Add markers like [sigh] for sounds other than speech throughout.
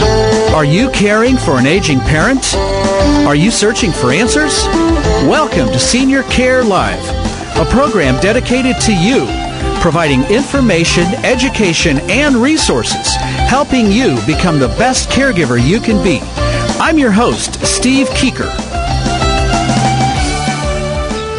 Are you caring for an aging parent? Are you searching for answers? Welcome to Senior Care Live, a program dedicated to you, providing information, education, and resources, helping you become the best caregiver you can be. I'm your host, Steve Keeker.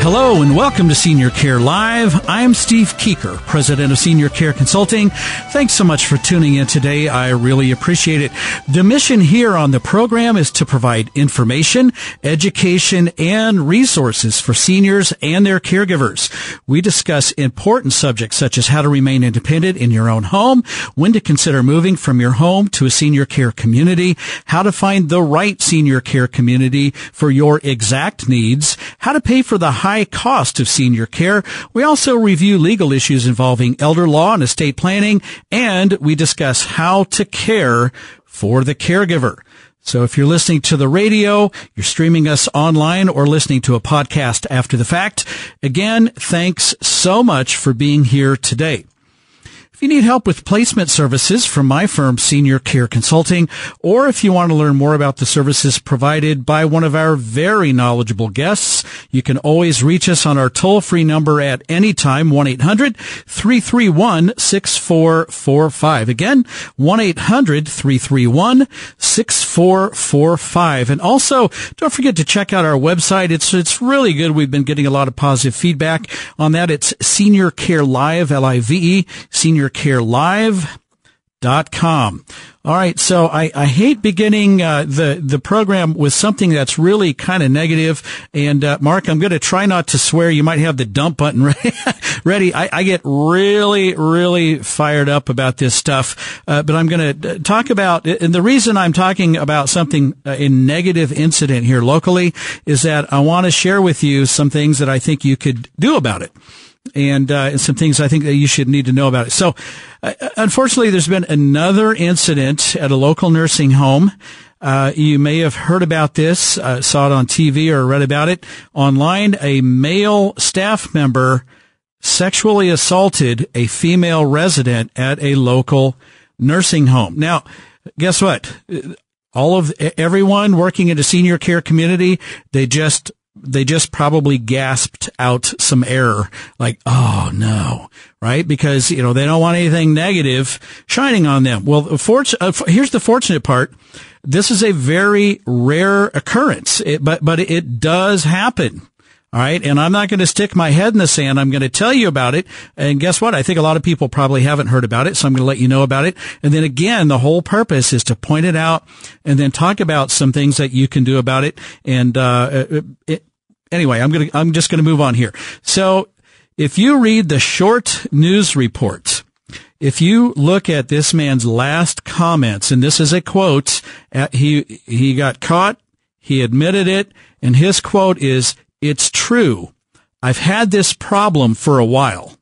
Hello and welcome to Senior Care Live. I'm Steve Keeker, President of Senior Care Consulting. Thanks so much for tuning in today. I really appreciate it. The mission here on the program is to provide information, education, and resources for seniors and their caregivers. We discuss important subjects such as how to remain independent in your own home, when to consider moving from your home to a senior care community, how to find the right senior care community for your exact needs, how to pay for the high high cost of senior care. We also review legal issues involving elder law and estate planning, and we discuss how to care for the caregiver. So if you're listening to the radio, you're streaming us online or listening to a podcast after the fact, again, thanks so much for being here today. If you need help with placement services from my firm, Senior Care Consulting, or if you want to learn more about the services provided by one of our very knowledgeable guests, you can always reach us on our toll-free number at any time, 1-800-331-6445. Again, 1-800-331-6445. And also, don't forget to check out our website. It's, it's really good. We've been getting a lot of positive feedback on that. It's Senior Care Live, L-I-V-E, Senior com. All right, so I, I hate beginning uh, the the program with something that's really kind of negative. And uh, Mark, I'm going to try not to swear. You might have the dump button [laughs] ready. ready. I, I, get really, really fired up about this stuff. Uh, but I'm going to uh, talk about, and the reason I'm talking about something uh, a negative incident here locally is that I want to share with you some things that I think you could do about it and, uh, and some things I think that you should need to know about it. So, uh, unfortunately, there's been another incident at a local nursing home. Uh, you may have heard about this, uh, saw it on TV or read about it online. A male staff member sexually assaulted a female resident at a local nursing home. Now, guess what? All of everyone working in a senior care community, they just they just probably gasped out some error, like, oh no, right? Because, you know, they don't want anything negative shining on them. Well, uh, here's the fortunate part. This is a very rare occurrence, it, but, but it does happen. All right. And I'm not going to stick my head in the sand. I'm going to tell you about it. And guess what? I think a lot of people probably haven't heard about it. So I'm going to let you know about it. And then again, the whole purpose is to point it out and then talk about some things that you can do about it. And, uh, uh it, anyway, I'm going to, I'm just going to move on here. So if you read the short news reports, if you look at this man's last comments, and this is a quote, uh, he, he got caught, he admitted it, and his quote is, it's true. I've had this problem for a while.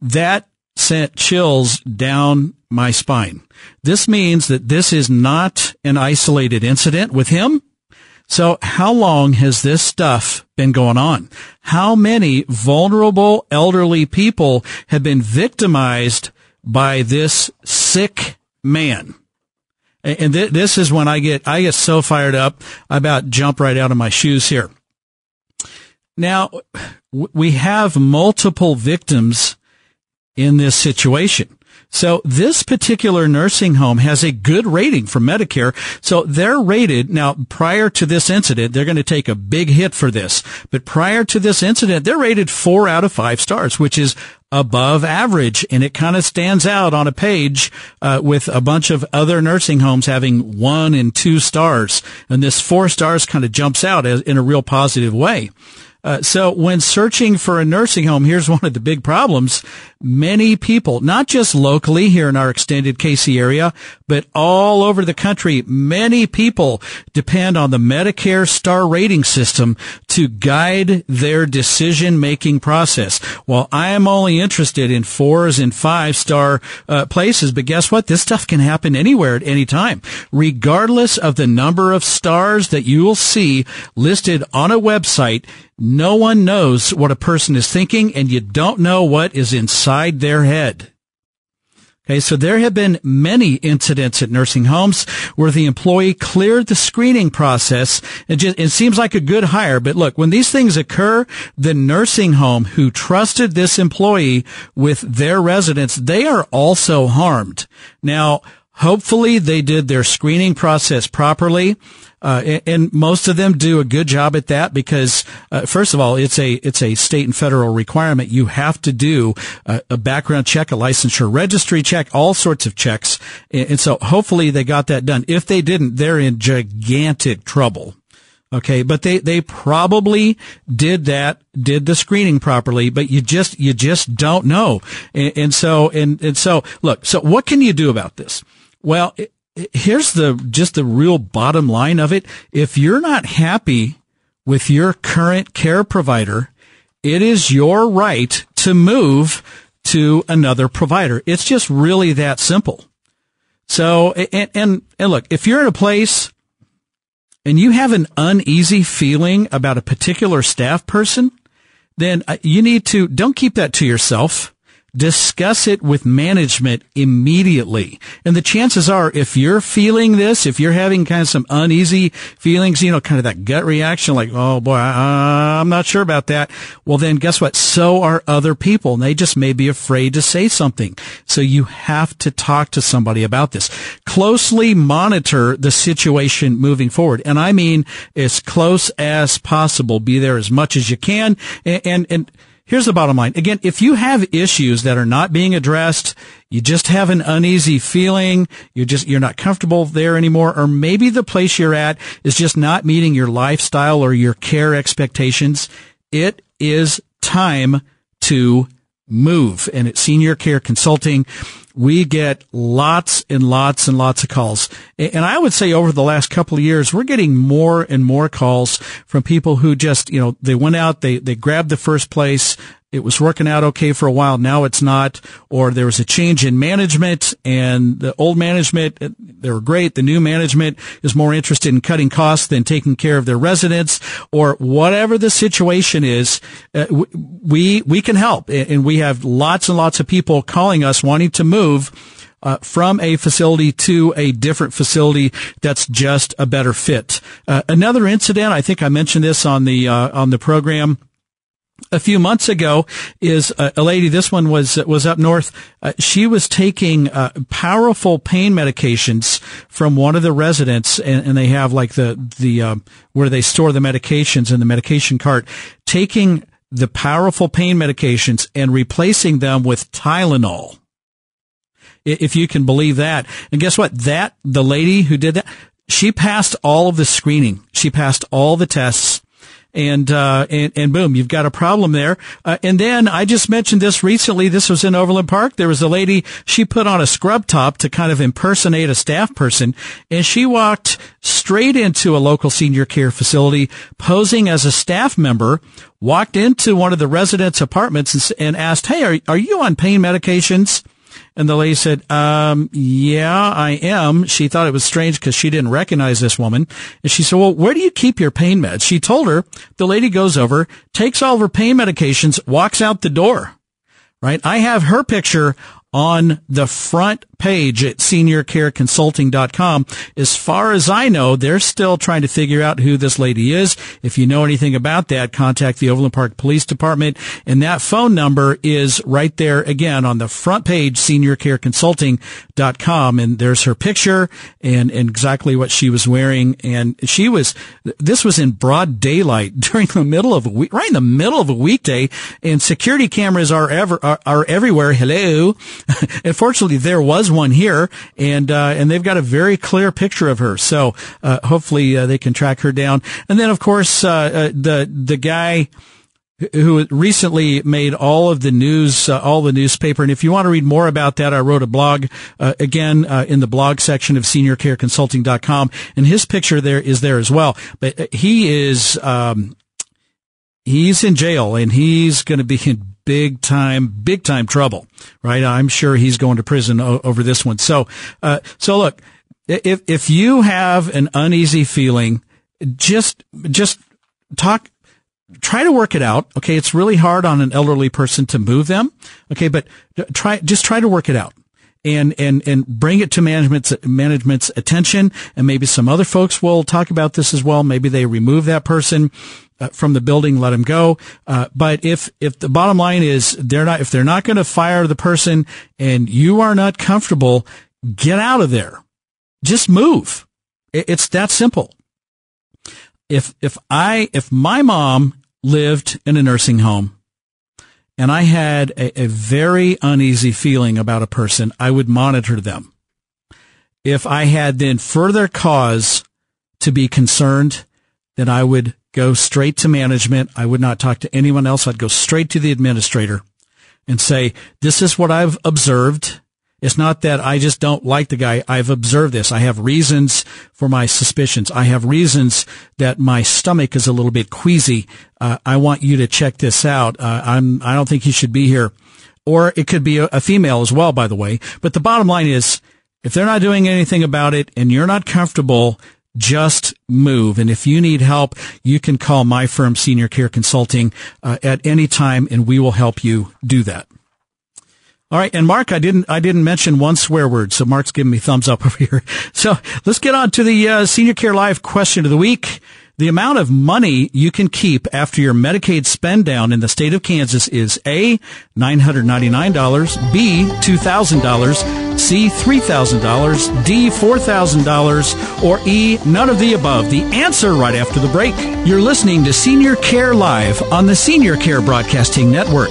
That sent chills down my spine. This means that this is not an isolated incident with him. So how long has this stuff been going on? How many vulnerable elderly people have been victimized by this sick man? And th- this is when I get, I get so fired up. I about jump right out of my shoes here. Now, we have multiple victims in this situation. So this particular nursing home has a good rating from Medicare. So they're rated now prior to this incident, they're going to take a big hit for this. But prior to this incident, they're rated four out of five stars, which is above average. And it kind of stands out on a page, uh, with a bunch of other nursing homes having one and two stars. And this four stars kind of jumps out in a real positive way. Uh, so when searching for a nursing home, here's one of the big problems. Many people, not just locally here in our extended KC area, but all over the country, many people depend on the Medicare star rating system to guide their decision making process. While I am only interested in fours and five star uh, places, but guess what? This stuff can happen anywhere at any time, regardless of the number of stars that you will see listed on a website. No one knows what a person is thinking and you don't know what is inside their head. Okay, so there have been many incidents at nursing homes where the employee cleared the screening process. It, just, it seems like a good hire, but look, when these things occur, the nursing home who trusted this employee with their residents, they are also harmed. Now, hopefully they did their screening process properly. Uh, and, most of them do a good job at that because, uh, first of all, it's a it's a state and federal requirement. You have to do a, a background check, a licensure registry check, all sorts of checks, and, and so hopefully they got that done. If they didn't, they're in gigantic trouble. Okay, but they, they probably did that, did the screening properly, but you just, you just don't know. And, and so, and, and so, look, so what can you do about this? Well, here's the just the real bottom line of it. If you're not happy with your current care provider, it is your right to move to another provider. It's just really that simple. So, and, and, and look, if you're in a place and you have an uneasy feeling about a particular staff person, then uh, you need to, don't keep that to yourself discuss it with management immediately. And the chances are, if you're feeling this, if you're having kind of some uneasy feelings, you know, kind of that gut reaction, like, oh boy, I, am not sure about that. Well, then guess what? So are other people and they just may be afraid to say something. So you have to talk to somebody about this. Closely monitor the situation moving forward. And I mean as close as possible. Be there as much as you can and, and, and here's the bottom line. Again, if you have issues that are not being addressed, you just have an uneasy feeling, you're just, you're not comfortable there anymore, or maybe the place you're at is just not meeting your lifestyle or your care expectations, it is time to move. And at Senior Care Consulting, we get lots and lots and lots of calls. And I would say over the last couple of years, we're getting more and more calls from people who just, you know, they went out, they, they grabbed the first place, it was working out okay for a while. Now it's not, or there was a change in management and the old management, they were great. The new management is more interested in cutting costs than taking care of their residents or whatever the situation is. Uh, we, we can help and we have lots and lots of people calling us wanting to move uh, from a facility to a different facility that's just a better fit. Uh, another incident, I think I mentioned this on the uh, on the program a few months ago is a, a, lady. This one was was up north. Uh, she was taking uh, powerful pain medications from one of the residents, and, and they have like the the uh, where they store the medications in the medication cart. Taking the powerful pain medications and replacing them with Tylenol. If you can believe that, and guess what? That the lady who did that, she passed all of the screening. She passed all the tests and uh, and, and boom, you've got a problem there. Uh, and then I just mentioned this recently. This was in Overland Park. There was a lady. She put on a scrub top to kind of impersonate a staff person, and she walked straight into a local senior care facility, posing as a staff member. Walked into one of the residents' apartments and, and asked, "Hey, are are you on pain medications?" And the lady said, um, yeah, I am. She thought it was strange because she didn't recognize this woman. And she said, well, where do you keep your pain meds? She told her, the lady goes over, takes all of her pain medications, walks out the door. Right? I have her picture on the front page at seniorcareconsulting.com. As far as I know, they're still trying to figure out who this lady is. If you know anything about that, contact the Overland Park Police Department. And that phone number is right there again on the front page, seniorcareconsulting.com. And there's her picture and, and exactly what she was wearing. And she was, this was in broad daylight [laughs] during the middle of a week, right in the middle of a weekday. And security cameras are ever, are, are everywhere. Hello. [laughs] Unfortunately, there was one here, and uh, and they've got a very clear picture of her. So uh, hopefully uh, they can track her down. And then, of course, uh, uh, the the guy who recently made all of the news, uh, all the newspaper. And if you want to read more about that, I wrote a blog, uh, again, uh, in the blog section of seniorcareconsulting.com. And his picture there is there as well. But uh, he is, um, he's in jail and he's going to be in big time, big time trouble, right? I'm sure he's going to prison o- over this one. So, uh, so look, if, if you have an uneasy feeling, just, just talk, try to work it out. Okay. It's really hard on an elderly person to move them. Okay. But try, just try to work it out and, and, and bring it to management's, management's attention. And maybe some other folks will talk about this as well. Maybe they remove that person. Uh, from the building, let them go. Uh, but if, if the bottom line is they're not, if they're not going to fire the person and you are not comfortable, get out of there. Just move. It's that simple if if I if my mom lived in a nursing home and I had a, a, very uneasy feeling about a person, I would monitor them. If I had then further cause to be concerned, then I would go straight to management. I would not talk to anyone else. I'd go straight to the administrator and say, this is what I've observed. It's not that I just don't like the guy. I've observed this. I have reasons for my suspicions. I have reasons that my stomach is a little bit queasy. Uh, I want you to check this out. Uh, I'm, I don't think he should be here. Or it could be a, a female as well, by the way. But the bottom line is, if they're not doing anything about it and you're not comfortable, just move. And if you need help, you can call my firm, Senior Care Consulting, uh, at any time, and we will help you do that. All right, and Mark, I didn't I didn't mention one swear word, so Mark's giving me thumbs up [laughs] over here. So let's get on to the uh, Senior Care Live question of the week. The amount of money you can keep after your Medicaid spend down in the state of Kansas is A, $999, B, $2,000, C, $3,000, D, $4,000, or E, none of the above. The answer right after the break. You're listening to Senior Care Live on the Senior Care Broadcasting Network.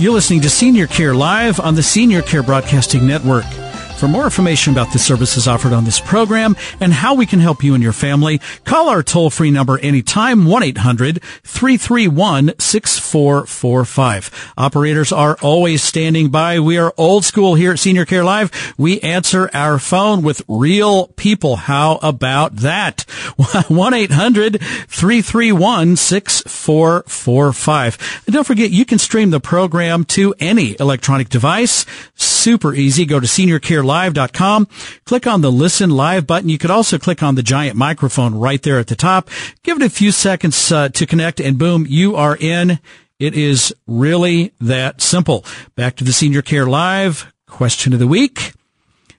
You're listening to Senior Care Live on the Senior Care Broadcasting Network. For more information about the services offered on this program and how we can help you and your family, call our toll free number anytime, 1-800-331-6445. Operators are always standing by. We are old school here at Senior Care Live. We answer our phone with real people. How about that? [laughs] 1-800-331-6445. And don't forget, you can stream the program to any electronic device. Super easy. Go to Senior Care live.com. Click on the listen live button. You could also click on the giant microphone right there at the top. Give it a few seconds uh, to connect and boom, you are in. It is really that simple. Back to the senior care live question of the week.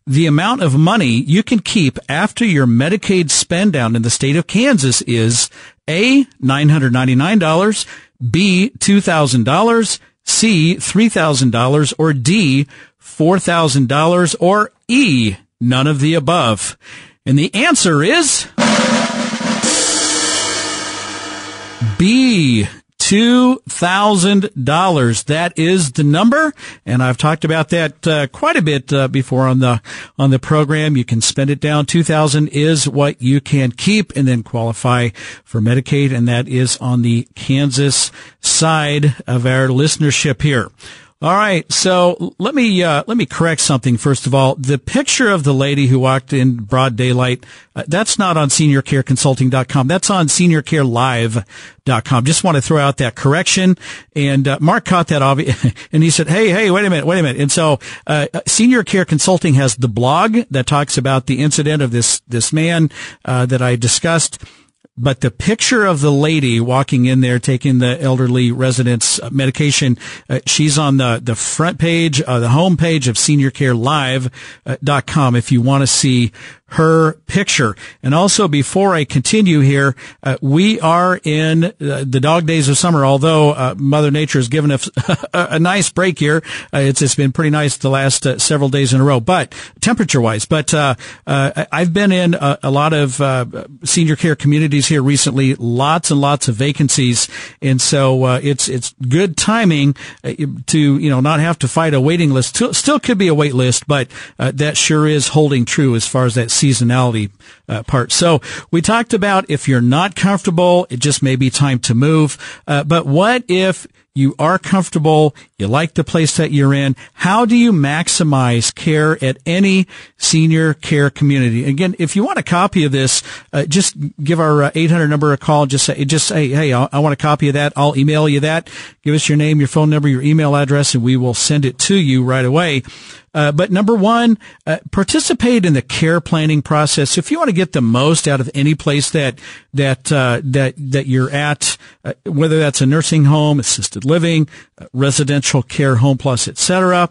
The amount of money you can keep after your Medicaid spend down in the state of Kansas is A, $999, B, $2,000, C, $3,000, or D, $4,000 or E, none of the above? And the answer is B, $2,000. That is the number. And I've talked about that uh, quite a bit uh, before on the, on the program. You can spend it down. 2000 is what you can keep and then qualify for Medicaid. And that is on the Kansas side of our listenership here. All right, so let me uh, let me correct something first of all. The picture of the lady who walked in broad daylight uh, that's not on seniorcareconsulting.com. That's on seniorcarelive.com. Just want to throw out that correction. And uh, Mark caught that [laughs] and he said, "Hey, hey, wait a minute, wait a minute." And so, uh, Senior Care Consulting has the blog that talks about the incident of this this man uh, that I discussed but the picture of the lady walking in there taking the elderly residents uh, medication, uh, she's on the, the front page, uh, the home page of seniorcarelive.com if you want to see her picture. And also, before I continue here, uh, we are in uh, the dog days of summer. Although uh, Mother Nature has given us [laughs] a, nice break here, uh, it's it's been pretty nice the last uh, several days in a row. But temperature wise, but uh, I've been in a, a lot of senior care communities here recently. Lots and lots of vacancies, and so it's it's good timing to you know not have to fight a waiting list. Still could be a wait list, but that sure is holding true as far as that seasonality uh, part. So we talked about if you're not comfortable, it just may be time to move. Uh, but what if you are comfortable, you like the place that you're in. How do you maximize care at any senior care community? Again, if you want a copy of this, uh, just give our uh, 800 number a call. Just say, just say, hey, I, I want a copy of that. I'll email you that. Give us your name, your phone number, your email address, and we will send it to you right away. Uh, but number one, uh, participate in the care planning process. If you want to get the most out of any place that that uh, that that you're at, uh, whether that's a nursing home, assisted living, uh, residential care, home plus, etc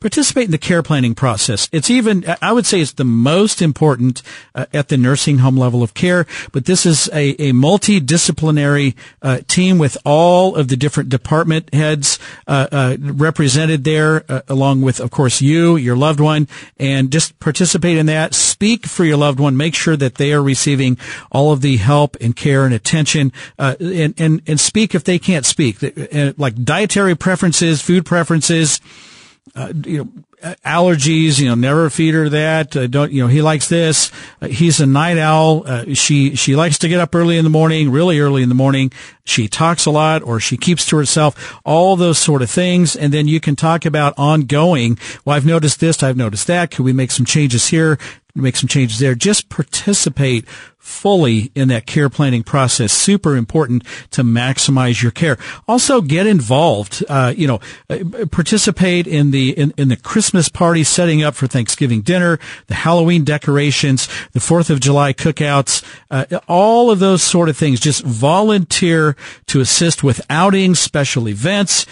participate in the care planning process. It's even, I would say it's the most important uh, at the nursing home level of care, but this is a, a multidisciplinary uh, team with all of the different department heads uh, uh represented there, uh, along with, of course, you, your loved one, and just participate in that. Speak for your loved one. Make sure that they are receiving all of the help and care and attention, uh, and, and, and speak if they can't speak, like dietary preferences, food preferences, uh, you know, allergies, you know, never feed her that. Uh, don't, you know, he likes this. Uh, he's a night owl. Uh, she, she likes to get up early in the morning, really early in the morning. She talks a lot or she keeps to herself, all those sort of things. And then you can talk about ongoing. Well, I've noticed this. I've noticed that. Could we make some changes here? Make some changes there. Just participate fully in that care planning process. Super important to maximize your care. Also, get involved. Uh, you know, uh, participate in the in, in the Christmas party, setting up for Thanksgiving dinner, the Halloween decorations, the Fourth of July cookouts, uh, all of those sort of things. Just volunteer to assist with outings, special events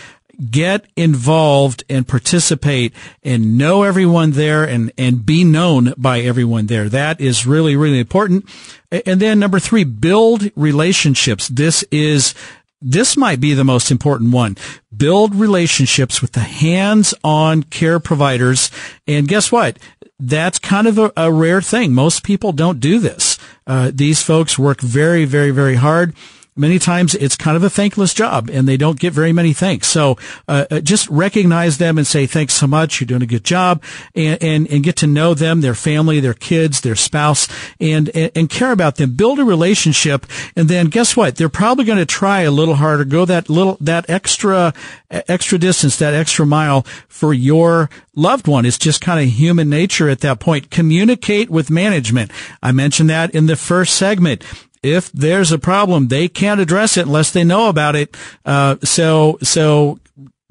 get involved and participate and know everyone there and, and be known by everyone there. That is really, really important. And then number three, build relationships. This is this might be the most important one. Build relationships with the hands-on care providers. And guess what? That's kind of a, a rare thing. Most people don't do this. Uh, these folks work very, very, very hard many times it's kind of a thankless job and they don't get very many thanks. So uh, uh, just recognize them and say thanks so much. You're doing a good job, and and, and get to know them, their family, their kids, their spouse, and, and, and care about them. Build a relationship, and then guess what? They're probably going to try a little harder, go that little that extra extra distance, that extra mile for your loved one. It's just kind of human nature at that point. Communicate with management. I mentioned that in the first segment if there's a problem, they can't address it unless they know about it. Uh, so, so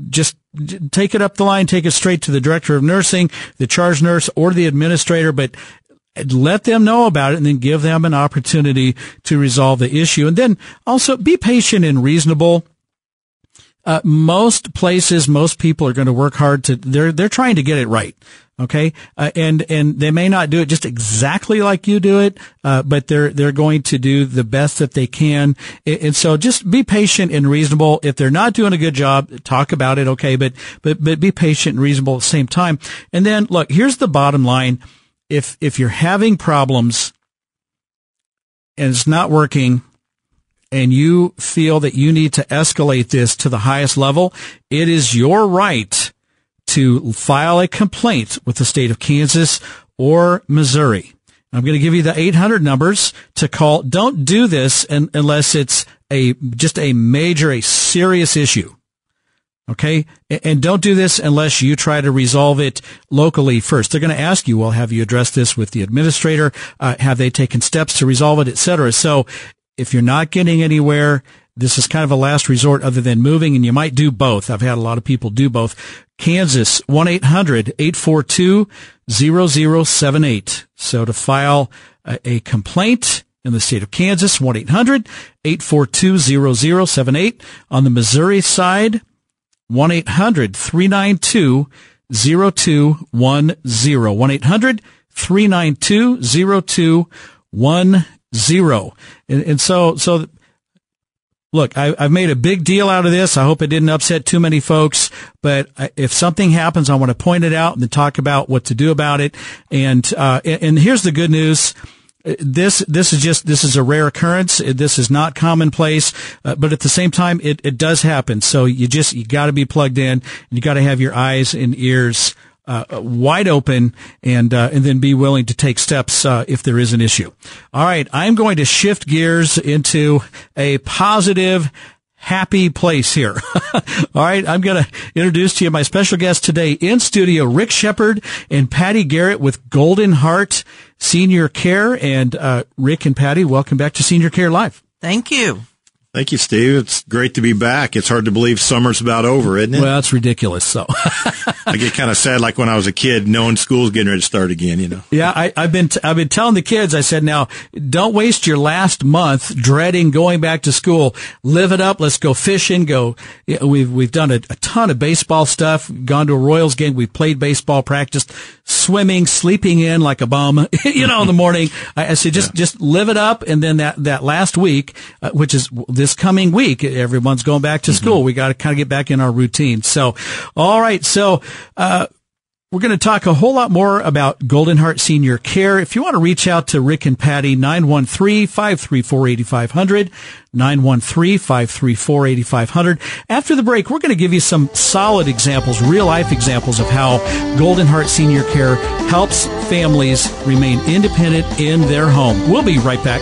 just take it up the line, take it straight to the director of nursing, the charge nurse, or the administrator, but let them know about it and then give them an opportunity to resolve the issue. And then also be patient and reasonable. Uh, most places, most people are going to work hard to, they're, they're trying to get it right. Okay. Uh, and, and they may not do it just exactly like you do it, uh, but they're, they're going to do the best that they can. And, and, so just be patient and reasonable. If they're not doing a good job, talk about it. Okay. But, but, but be patient and reasonable at the same time. And then look, here's the bottom line. If, if you're having problems and it's not working, and you feel that you need to escalate this to the highest level, it is your right to file a complaint with the state of Kansas or Missouri. I'm going to give you the 800 numbers to call. Don't do this unless it's a, just a major, a serious issue. Okay. And don't do this unless you try to resolve it locally first. They're going to ask you, well, have you addressed this with the administrator? Uh, have they taken steps to resolve it, et cetera? So if you're not getting anywhere, this is kind of a last resort other than moving, and you might do both. I've had a lot of people do both. Kansas, 1-800-842-0078. So to file a, a complaint in the state of Kansas, 1-800-842-0078. On the Missouri side, 1-800-392-0210. 1-800 392-0210. And, and so, so look, I, have made a big deal out of this. I hope it didn't upset too many folks, but if something happens, I want to point it out and then talk about what to do about it. And, uh, and here's the good news. This, this is just, this is a rare occurrence. This is not commonplace, uh, but at the same time, it, it does happen. So you just, you gotta be plugged in and you gotta have your eyes and ears wide open and uh, and then be willing to take steps uh, if there is an issue. All right, I'm going to shift gears into a positive happy place here. [laughs] All right, I'm going to introduce to you my special guest today in studio, Rick Shepard and Patty Garrett with Golden Heart Senior Care. And uh, Rick and Patty, welcome back to Senior Care Live. Thank you. Thank you, Steve. It's great to be back. It's hard to believe summer's about over, isn't it? Well, it's ridiculous. So [laughs] I get kind of sad, like when I was a kid, knowing school's getting ready to start again. You know? Yeah, I, have been t- I've been telling the kids. I said, now don't waste your last month dreading going back to school. Live it up. Let's go fishing. Go. We've we've done a, a ton of baseball stuff. Gone to a Royals game. We've played baseball, practiced swimming, sleeping in like a bum. [laughs] you know, in the morning. I, I said, just yeah. just live it up, and then that that last week, uh, which is this coming week, everyone's going back to mm-hmm. school. We got to kind of get back in our routine. So, all right. So, uh, we're going to talk a whole lot more about Golden Heart Senior Care. If you want to reach out to Rick and Patty, 913-534-8500, 913-534-8500. After the break, we're going to give you some solid examples, real life examples of how Golden Heart Senior Care helps families remain independent in their home. We'll be right back.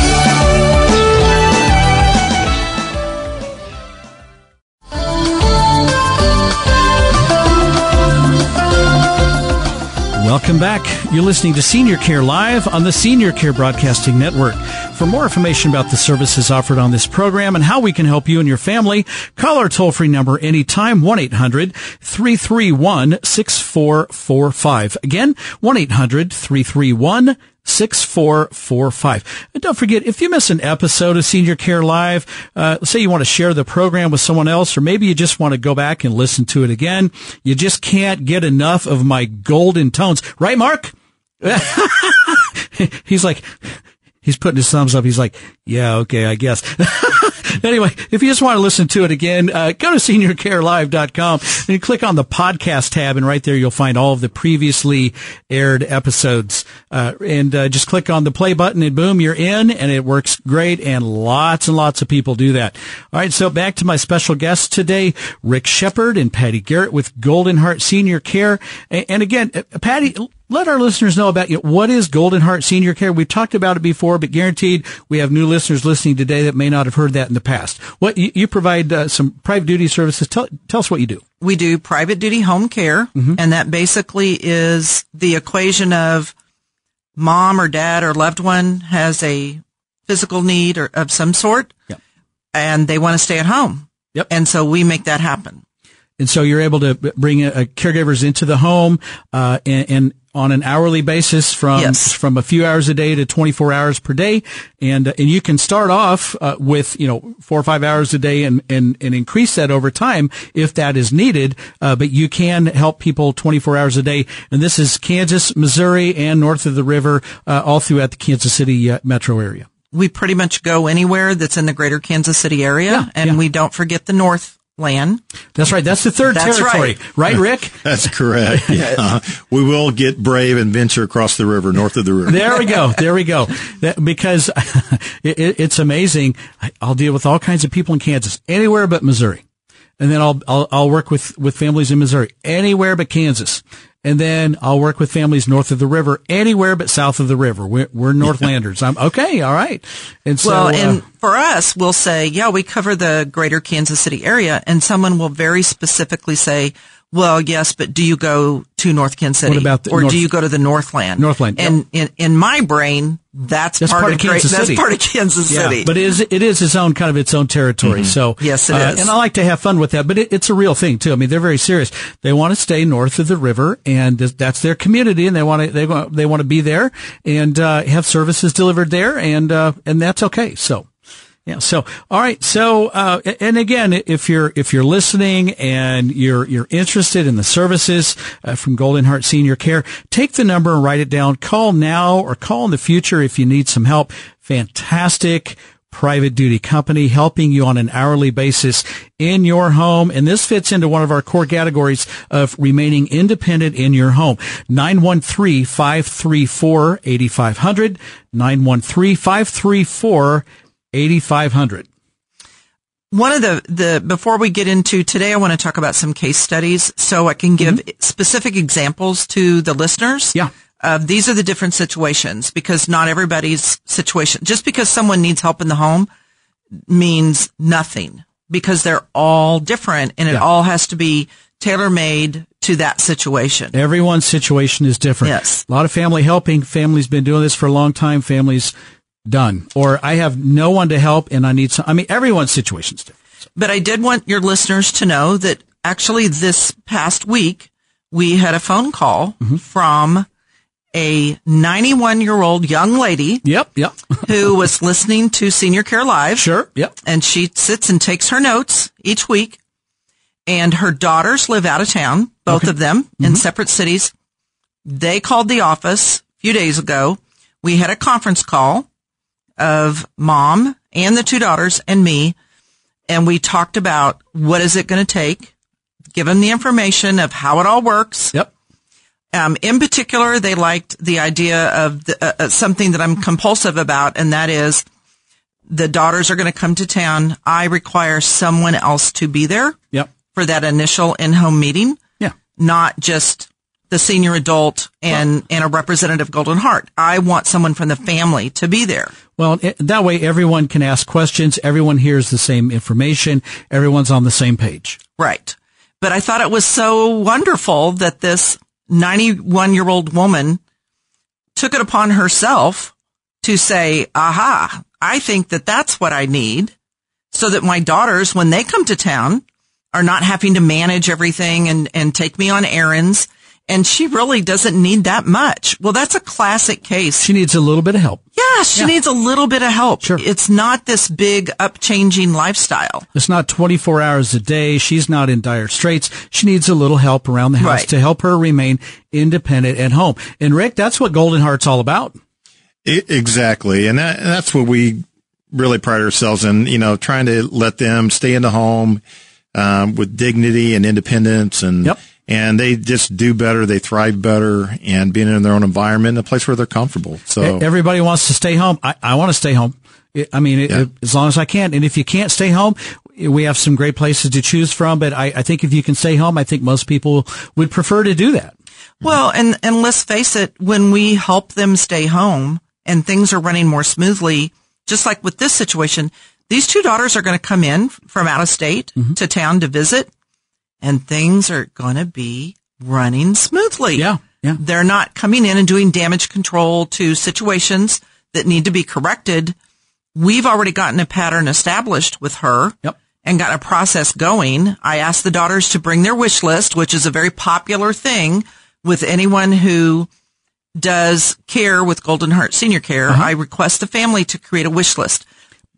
Welcome back. You're listening to Senior Care Live on the Senior Care Broadcasting Network. For more information about the services offered on this program and how we can help you and your family, call our toll free number anytime, 1-800-331-6445. Again, 1-800-331 6445. And don't forget, if you miss an episode of Senior Care Live, uh, say you want to share the program with someone else, or maybe you just want to go back and listen to it again. You just can't get enough of my golden tones. Right, Mark? [laughs] He's like, he's putting his thumbs up. He's like, yeah, okay, I guess. [laughs] anyway, if you just want to listen to it again, uh, go to seniorcarelive.com and click on the podcast tab, and right there you'll find all of the previously aired episodes. Uh, and uh, just click on the play button, and boom, you're in, and it works great. And lots and lots of people do that. All right, so back to my special guests today, Rick Shepard and Patty Garrett with Golden Heart Senior Care. And, and again, uh, Patty, let our listeners know about you. What is Golden Heart Senior Care? We've talked about it before, but guaranteed we have new listeners listening today that may not have heard that in the past. What you, you provide uh, some private duty services. Tell, tell us what you do. We do private duty home care, mm-hmm. and that basically is the equation of mom or dad or loved one has a physical need or of some sort, yep. and they want to stay at home. Yep. And so we make that happen. And so you're able to bring a, a caregivers into the home, uh, and, and, on an hourly basis from yes. from a few hours a day to 24 hours per day. And uh, and you can start off uh, with you know 4 or 5 hours a day and and and increase that over time if that is needed. Uh, but you can help people 24 hours a day. And this is Kansas Missouri and north of the river uh, all throughout the Kansas City uh, metro area. We pretty much go anywhere that's in the greater Kansas City area yeah, and yeah. we don't forget the north land. That's right. That's the third That's territory, right. right, [laughs] Rick? That's correct. [laughs] Yeah. we will get brave and venture across the river, north of the river. There we go. There we go. That, because [laughs] it, it's amazing. I'll deal with all kinds of people in Kansas, anywhere but Missouri. And then I'll, I'll, I'll work with, with families in Missouri, anywhere but Kansas and then I'll work with families north of the river, anywhere but south of the river. We're, we're Northlanders. I'm okay. All right. And so, well, and uh, for us, we'll say, yeah, we cover the greater Kansas City area, and someone will very specifically say, Well, yes, but do you go to North Kansas City? What about the or North- do you go to the Northland? Northland, yep. And in, in my brain, that's, That's part, part of Kansas great, City. That's part of Kansas Yeah, City. but it is it is its own kind of its own territory. So Yes, it uh, is. and I like to have fun with that. But it, it's a real thing too. I mean, they're very serious. They want to stay north of the river, and that's their community, and they want to they want they want to be there and uh, have services delivered there, and uh, and that's okay. So. Yeah. So, all right. So, uh, and again, if you're, if you're listening and you're, you're interested in the services uh, from Golden Heart Senior Care, take the number and write it down. Call now or call in the future if you need some help. Fantastic private duty company helping you on an hourly basis in your home. And this fits into one of our core categories of remaining independent in your home. 913-534-8500. 913-534 8500. One of the, the, before we get into today, I want to talk about some case studies so I can give mm-hmm. specific examples to the listeners. Yeah. Of these are the different situations because not everybody's situation, just because someone needs help in the home means nothing because they're all different and it Yeah. all has to be tailor made to that situation. Everyone's situation is different. Yes. A lot of family helping. Family's been doing this for a long time. Families done. Or I have no one to help and I need some. I mean, everyone's situation's different. But I did want your listeners to know that actually this past week we had a phone call mm-hmm. from a 91 year old young lady Yep. Yep. [laughs] who was listening to Senior Care Live. sure. Yep. And she sits and takes her notes each week. And her daughters live out of town, both of them in mm-hmm. separate cities. They called the office a few days ago. We had a conference call of mom and the two daughters and me. And we talked about what is it going to take, give them the information of how it all works. Yep. Um, in particular, they liked the idea of the, uh, uh, something that I'm compulsive about, and that is the daughters are going to come to town. I require someone else to be there Yep. for that initial in-home meeting, Yeah. not just the senior adult and, and a representative Golden Heart. I want someone from the family to be there. Well, it, that way everyone can ask questions. Everyone hears the same information. Everyone's on the same page. Right. But I thought it was so wonderful that this 91 year old woman took it upon herself to say, aha, I think that that's what I need so that my daughters, when they come to town, are not having to manage everything and, and take me on errands. And she really doesn't need that much. Well, that's a classic case. She needs a little bit of help. Yeah, she Yeah. needs a little bit of help. Sure. It's not this big upchanging lifestyle. It's not 24 hours a day. She's not in dire straits. She needs a little help around the house Right. to help her remain independent at home. And Rick, that's what Golden Heart's all about. I exactly. And, that, and that's what we really pride ourselves in, you know, trying to let them stay in the home, um, with dignity and independence and, Yep. And they just do better. They thrive better and being in their own environment, a place where they're comfortable. So Everybody wants to stay home. I, I want to stay home. I- I mean, it- as long as I can. And if you can't stay home, we have some great places to choose from. But I, I think if you can stay home, I think most people would prefer to do that. Well, and, and let's face it, when we help them stay home and things are running more smoothly, just like with this situation, these two daughters are going to come in from out of state Mm-hmm. to town to visit and things are going to be running smoothly. Yeah, yeah. They're not coming in and doing damage control to situations that need to be corrected. We've already gotten a pattern established with her Yep. and got a process going. I asked the daughters to bring their wish list, which is a very popular thing with anyone who does care with Golden Heart Senior Care. Uh-huh. I request the family to create a wish list.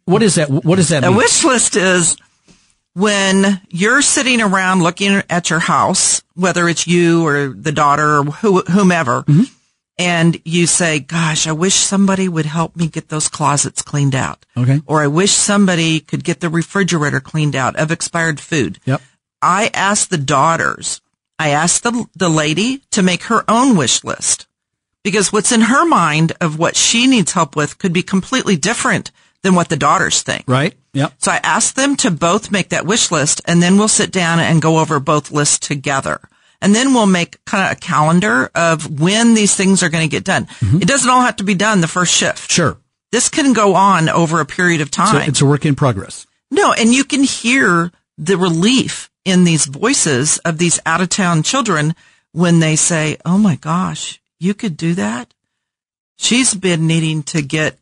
What is that? What does that A mean? wish list is when you're sitting around looking at your house, whether it's you or the daughter or who, whomever, Mm-hmm. and you say, gosh, I wish somebody would help me get those closets cleaned out. Okay. Or I wish somebody could get the refrigerator cleaned out of expired food. Yep. I asked the daughters, I asked the, the lady to make her own wish list because what's in her mind of what she needs help with could be completely different than what the daughters think. Right. Yep. So I asked them to both make that wish list and then we'll sit down and go over both lists together. And then we'll make kind of a calendar of when these things are going to get done. Mm-hmm. It doesn't all have to be done the first shift. Sure. This can go on over a period of So time. it's a work in progress. no, and you can hear the relief in these voices of these out of town children when they say, Oh my gosh, you could do that. She's been needing to get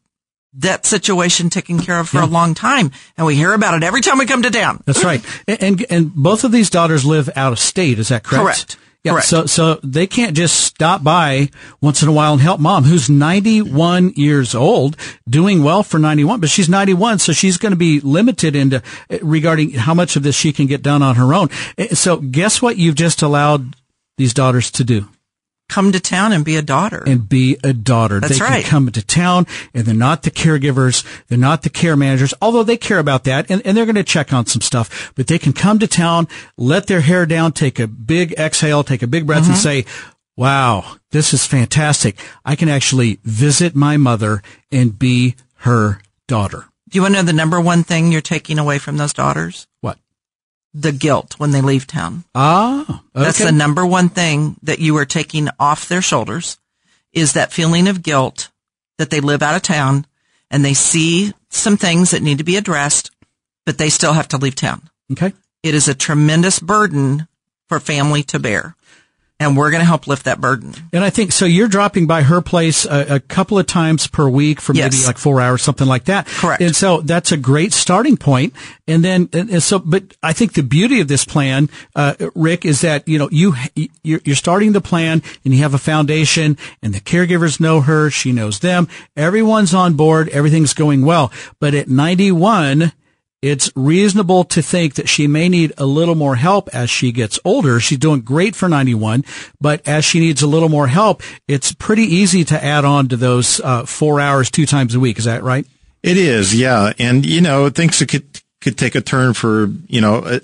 that situation taken care of for yeah. a long time. And we hear about it every time we come to town. That's right. And, and, and both of these daughters live out of state. Is that correct? Correct. Yeah, Correct. so so they can't just stop by once in a while and help mom, who's 91 years old, doing well for 91, but she's 91, so she's going to be limited into regarding how much of this she can get done on her own. Eh, so guess what you've just allowed these daughters to do? Come to town and be a daughter. And be a daughter. That's they right. can come to town and they're not the caregivers. They're not the care managers, although they care about that and, and they're going to check on some stuff, but they can come to town, let their hair down, take a big exhale, take a big breath mm-hmm. and say, wow, this is fantastic. I can actually visit my mother and be her daughter. Do you want to know the number one thing you're taking away from those daughters? What? The guilt when they leave town. Ah, okay. That's the number one thing that you are taking off their shoulders is that feeling of guilt that they live out of town and they see some things that need to be addressed, but they still have to leave town. Okay. It is a tremendous burden for family to bear and we're going to help lift that burden. And I think so. You're dropping by her place a, a couple of times per week for yes. maybe like four hours, something like that. Correct. And so that's a great starting point. And then, and so, but I think the beauty of this plan, uh, Rick, is that you know you you're, you're starting the plan and you have a foundation, and the caregivers know her, she knows them, everyone's on board, everything's going well. But at 91 it's reasonable to think that she may need a little more help as she gets older. She's doing great for 91, but as she needs a little more help, it's pretty easy to add on to those uh, four hours two times a week. Is that right? It is, yeah. And, you know, things could, could take a turn for, you know, uh,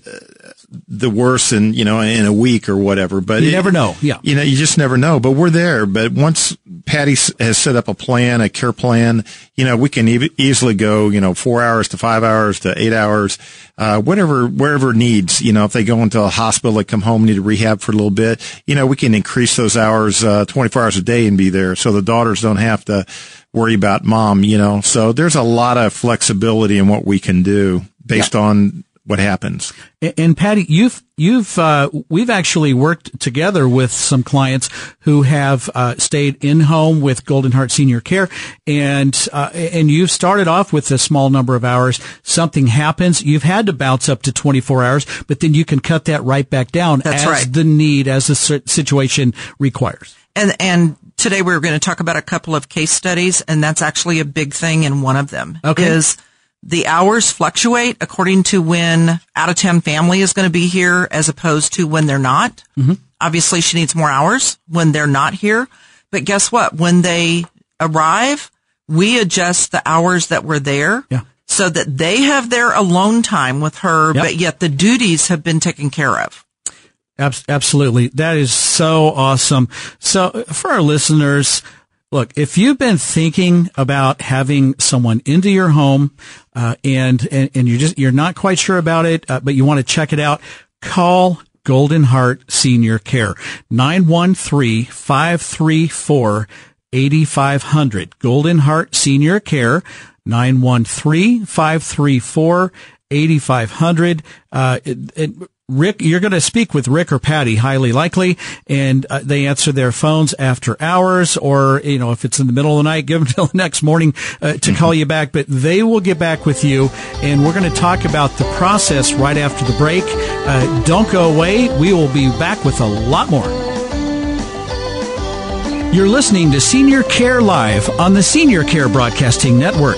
the worse in you know in a week or whatever. But you it, never know. Yeah, you know you just never know. But we're there. But once Patty has set up a plan, a care plan, you know we can e- easily go you know four hours to five hours to eight hours, uh, whatever wherever needs. You know if they go into a hospital, they come home, need to rehab for a little bit. You know we can increase those hours, uh, 24 hours a day, and be there, so the daughters don't have to worry about mom. You know, so there's a lot of flexibility in what we can do based yeah. on what happens. And Patty, you've you've uh, we've actually worked together with some clients who have uh, stayed in home with Golden Heart Senior Care, and uh, and you've started off with a small number of hours. Something happens, you've had to bounce up to 24 hours, but then you can cut that right back down That's as right. the need, as the situation requires. And and today we are going to talk about a couple of case studies, and that's actually a big thing. And one of them okay. is the hours fluctuate according to when out of town family is going to be here as opposed to when they're not. Mm-hmm. Obviously, she needs more hours when they're not here. But guess what? When they arrive, we adjust the hours that were there. Yeah. So that they have their alone time with her, yep. but yet the duties have been taken care of. Absolutely. That is so awesome. So for our listeners, Look, if you've been thinking about having someone into your home, uh, and, and, and you're just, you're not quite sure about it, uh, but you want to check it out, call Golden Heart Senior Care, 913-534-8500. Golden Heart Senior Care, 913-534-8500. Uh, it, it, Rick, you're going to speak with Rick or Patty, highly likely, and uh, they answer their phones after hours, or you know, if it's in the middle of the night, give them [laughs] till the next morning uh, to call you back. But they will get back with you, and we're going to talk about the process right after the break. Uh, don't go away; we will be back with a lot more. You're listening to Senior Care Live on the Senior Care Broadcasting Network.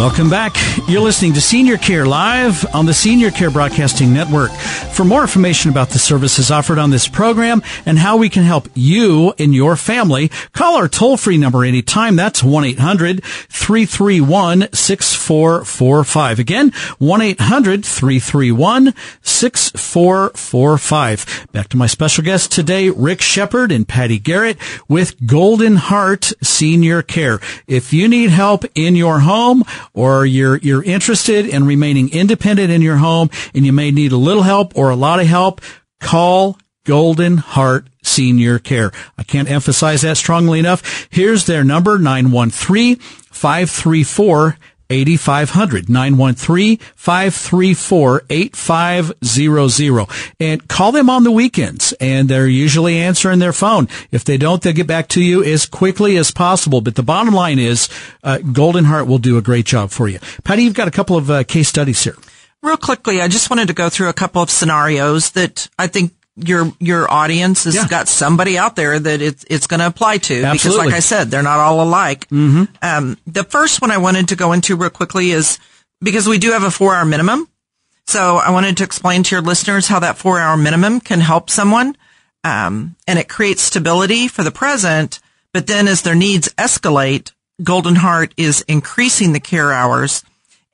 Welcome back. You're listening to Senior Care Live on the Senior Care Broadcasting Network. For more information about the services offered on this program and how we can help you and your family, call our toll-free number anytime. That's 1-800-331-6445. Again, 1-800-331-6445. Back to my special guest today, Rick Shepard and Patty Garrett with Golden Heart Senior Care. If you need help in your home, or you're you're interested in remaining independent in your home and you may need a little help or a lot of help, call Golden Heart Senior Care. I can't emphasize that strongly enough. Here's their number 913 534 8500 913-534-8500 and call them on the weekends and they're usually answering their phone. If they don't, they'll get back to you as quickly as possible. But the bottom line is, uh, Golden Heart will do a great job for you. Patty, you've got a couple of uh, case studies here. Real quickly, I just wanted to go through a couple of scenarios that I think your your audience has Yeah. got somebody out there that it's it's going to apply to because, like I said, they're not all alike. Mm-hmm. Um, the first one I wanted to go into real quickly is because we do have a four hour minimum. So I wanted to explain to your listeners how that four hour minimum can help someone. Um, and it creates stability for the present. But then as their needs escalate, Golden Heart is increasing the care hours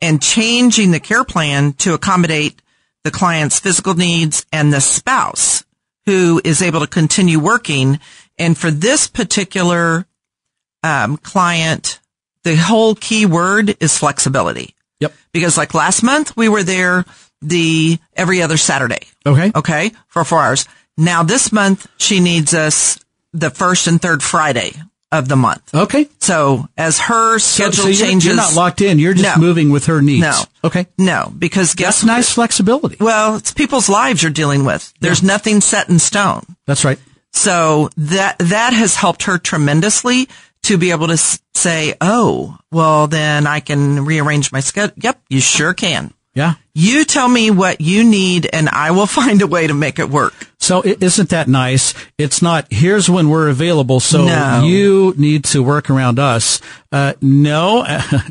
and changing the care plan to accommodate the client's physical needs and the spouse who is able to continue working. And for this particular um, client, the whole key word is flexibility. Yep. Because like last month, we were there the every other Saturday. Okay. Okay. For four hours. Now this month, she needs us the first and third Friday of the month. Okay. So as her schedule so you're, changes, you're not locked in. You're just No. moving with her needs. No. Okay. No, because guess That's nice flexibility. Well, it's people's lives you're dealing with. There's nothing set in stone. That's right. So that that has helped her tremendously to be able to say, "Oh, well, then I can rearrange my schedule." Yep, you sure can. Yeah. You tell me what you need, and I will [laughs] find a way to make it work. So is isn't that nice? It's not, here's when we're available, so No. you need to work around us. Uh, no.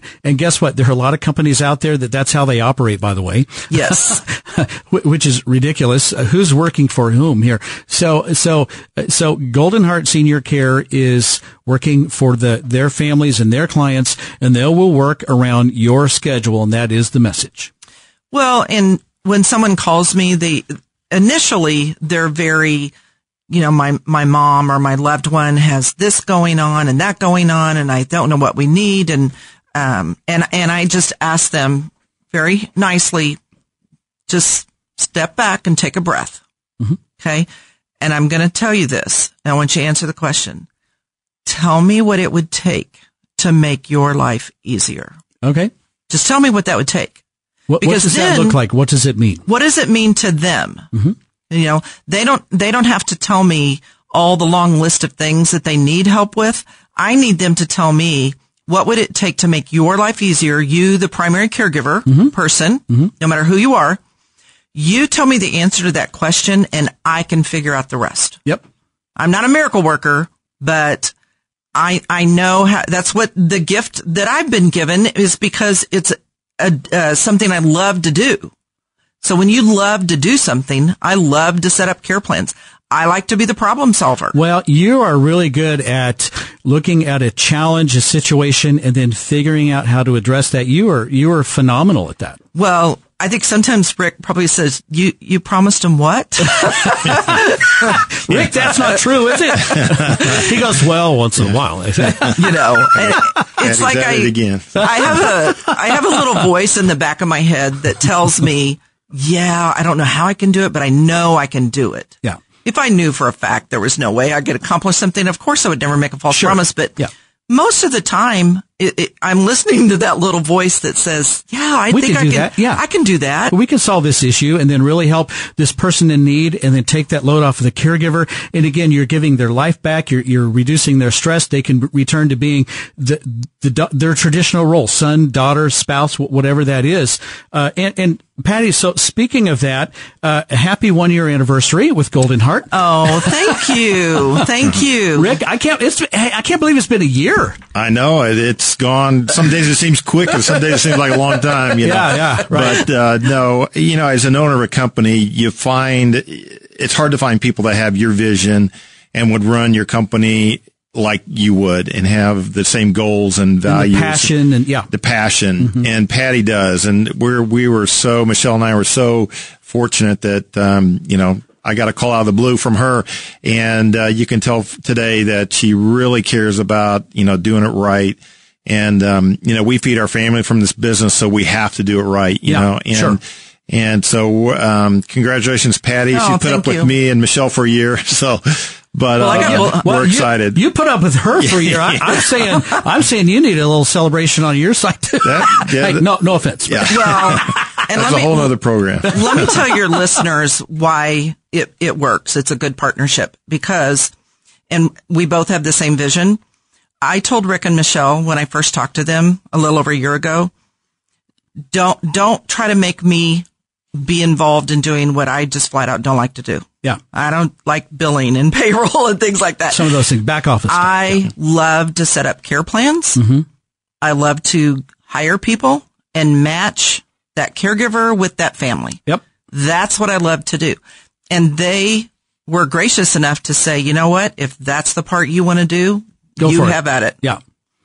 [laughs] and guess what? There are a lot of companies out there that that's how they operate, by the way. Yes. [laughs] Which is ridiculous. Uh, who's working for whom here? So, so, uh, so Golden Heart Senior Care is working for the, their families and their clients, and they will work around your schedule, and that is the message. Well, and when someone calls me, they initially they're very, you know, my my mom or my loved one has this going on and that going on, and I don't know what we need, and um and and I just ask them very nicely, just step back and take a breath, okay. And I'm going to tell you this. And I want you to answer the question. Tell me what it would take to make your life easier. Okay. Just tell me what that would take. What, what does that look like? What does it mean? what does it mean to them? Mm-hmm. You know, they don't, they don't have to tell me all the long list of things that they need help with. I need them to tell me what would it take to make your life easier? You, the primary caregiver mm-hmm. person, mm-hmm. no matter who you are, you tell me the answer to that question and I can figure out the rest. Yep. I'm not a miracle worker, but I I know how, that's what the gift that I've been given is because it's a, uh, something I love to do. So when you love to do something, I love to set up care plans. I like to be the problem solver. Well, you are really good at looking at a challenge, a situation, and then figuring out how to address that. You are you are phenomenal at that. Well, I think sometimes Rick probably says, "You you promised him what?" Rick, that's not true, is it? [laughs] he goes, well, once in a while. [laughs] you know, And it's like I it again. I have a I have a little voice in the back of my head that tells me, "Yeah, I don't know how I can do it, but I know I can do it." Yeah. If I knew for a fact there was no way I could accomplish something, of course I would never make a false Sure. promise. But Yeah. most of the time, it, it, I'm listening to that little voice that says, "Yeah, I We think can I can. that. Yeah. I can do that." we can solve this issue and then really help this person in need and then take that load off of the caregiver. And again, you're giving their life back. You're, you're reducing their stress. They can return to being the, the, their traditional role, son, daughter, spouse, whatever that is. Uh, and, and Patty, so speaking of that, uh, happy one year anniversary with Golden Heart. oh, thank you, thank [laughs] you. Rick, I can't, it's, I can't believe it's been a year. I know it- it's it's gone. Some days it seems quick, and some days it seems like a long time. You know? Yeah, yeah, right. But uh, no, you know, as an owner of a company, you find it's hard to find people that have your vision and would run your company like you would and have the same goals and values. And the passion and yeah. The passion. Mm-hmm. And Patty does. And we're, we were so, Michelle and I were so fortunate that, um, you know, I got a call out of the blue from her and, uh, you can tell today that she really cares about, you know, doing it right. And, um, you know, we feed our family from this business, so we have to do it right, you yeah, know, and, sure. and so, um, congratulations, Patty. Oh, she put up you. with me and Michelle for a year. [laughs] So, but Well, I uh, got- well, we're you- excited. You, put up with her for a year. I, [laughs] I'm saying, I'm saying you need a little celebration on your side too. That- yeah, Hey, that- no, no offense. yeah. Well, [laughs] and That's let a me, whole other program. [laughs] let me tell your listeners why it, it works. It's a good partnership because, and we both have the same vision. I told Rick and Michelle when I first talked to them a little over a year ago, don't, don't try to make me be involved in doing what I just flat out don't like to do. Yeah. I don't like billing and [laughs] payroll and things like that. Some of those things, back office. stuff. I love to set up care plans. Mm-hmm. I love to hire people and match that caregiver with that family. Yep. That's what I love to do. And they were gracious enough to say, you know what? If that's the part you want to do, Go you for it. have at it. Yeah.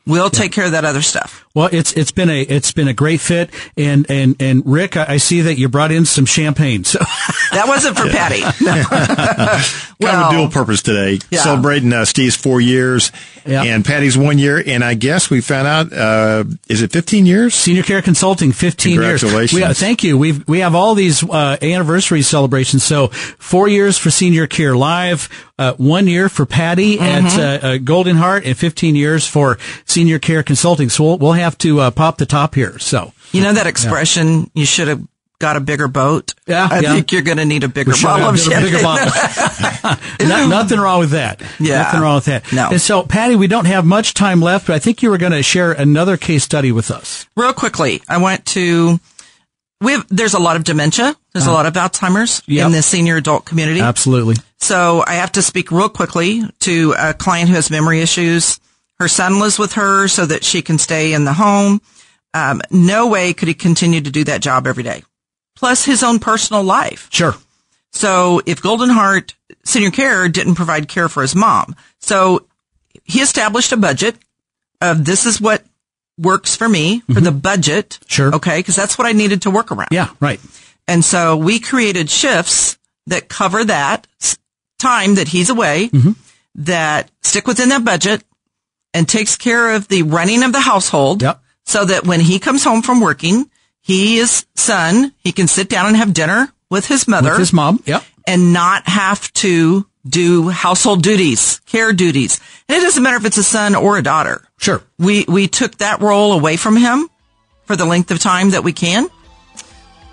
We'll take care of that other stuff. Well, it's it's been a it's been a great fit, and and and Rick, I, I see that you brought in some champagne. So [laughs] That wasn't for Patty. [laughs] No. kind of a dual purpose today, Yeah. celebrating uh, Steve's four years Yeah. and Patty's one year. And I guess we found out, uh, is it 15 years? Senior Care Consulting, 15 years. Congratulations. We, uh, thank you. We've, we have all these, uh, anniversary celebrations. So four years for Senior Care Live, uh, one year for Patty Mm-hmm. at, uh, uh, Golden Heart and 15 years for Senior Care Consulting. So we'll, we'll have to, uh, pop the top here. So. You know that expression, you should have got a bigger boat? Yeah, I yeah. think you're going to need a bigger bottle bigger- bottle. [laughs] No- [laughs] nothing wrong with that. Yeah. Nothing wrong with that. No. And so, Patty, we don't have much time left, but I think you were going to share another case study with us. Real quickly, I went to, we have, there's a lot of dementia. There's a lot of Alzheimer's Yep. in the senior adult community. Absolutely. So I have to speak real quickly to a client who has memory issues. Her son lives with her so that she can stay in the home. Um, no way could he continue to do that job every day. Plus his own personal life. Sure. So if Golden Heart Senior Care didn't provide care for his mom, so he established a budget of this is what works for me for the budget. Mm-hmm. Sure. Okay. Because that's what I needed to work around. Yeah, right. And so we created shifts that cover that time that he's away, Mm-hmm. that stick within that budget and takes care of the running of the household. Yep. So that when he comes home from working, he is son, he can sit down and have dinner with his mother With his mom. Yep. and not have to do household duties, care duties. And it doesn't matter if it's a son or a daughter. Sure. We we took that role away from him for the length of time that we can.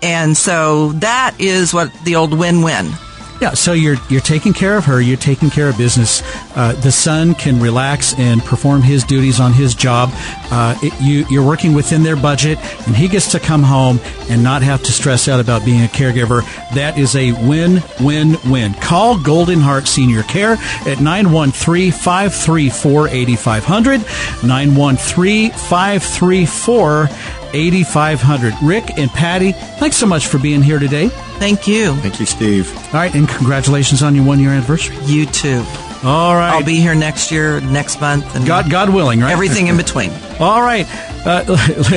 And so that is what the old win-win. Yeah, so you're you're taking care of her. You're taking care of business. Uh, the son can relax and perform his duties on his job. Uh, it, you you're working within their budget, and he gets to come home and not have to stress out about being a caregiver. That is a win-win-win. Call Golden Heart Senior Care at 913-534-8500, 913-534 8500. Rick and Patty, thanks so much for being here today. Thank you. Thank you, Steve. All right, and congratulations on your one year anniversary. You too. All right. I'll be here next year, next month, and God, God willing, right? everything in between. [laughs] All right. Uh,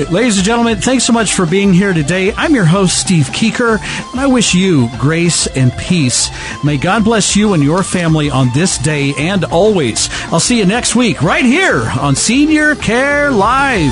[laughs] ladies and gentlemen, thanks so much for being here today. I'm your host, Steve Keeker, and I wish you grace and peace. May God bless you and your family on this day and always. I'll see you next week right here on Senior Care Live.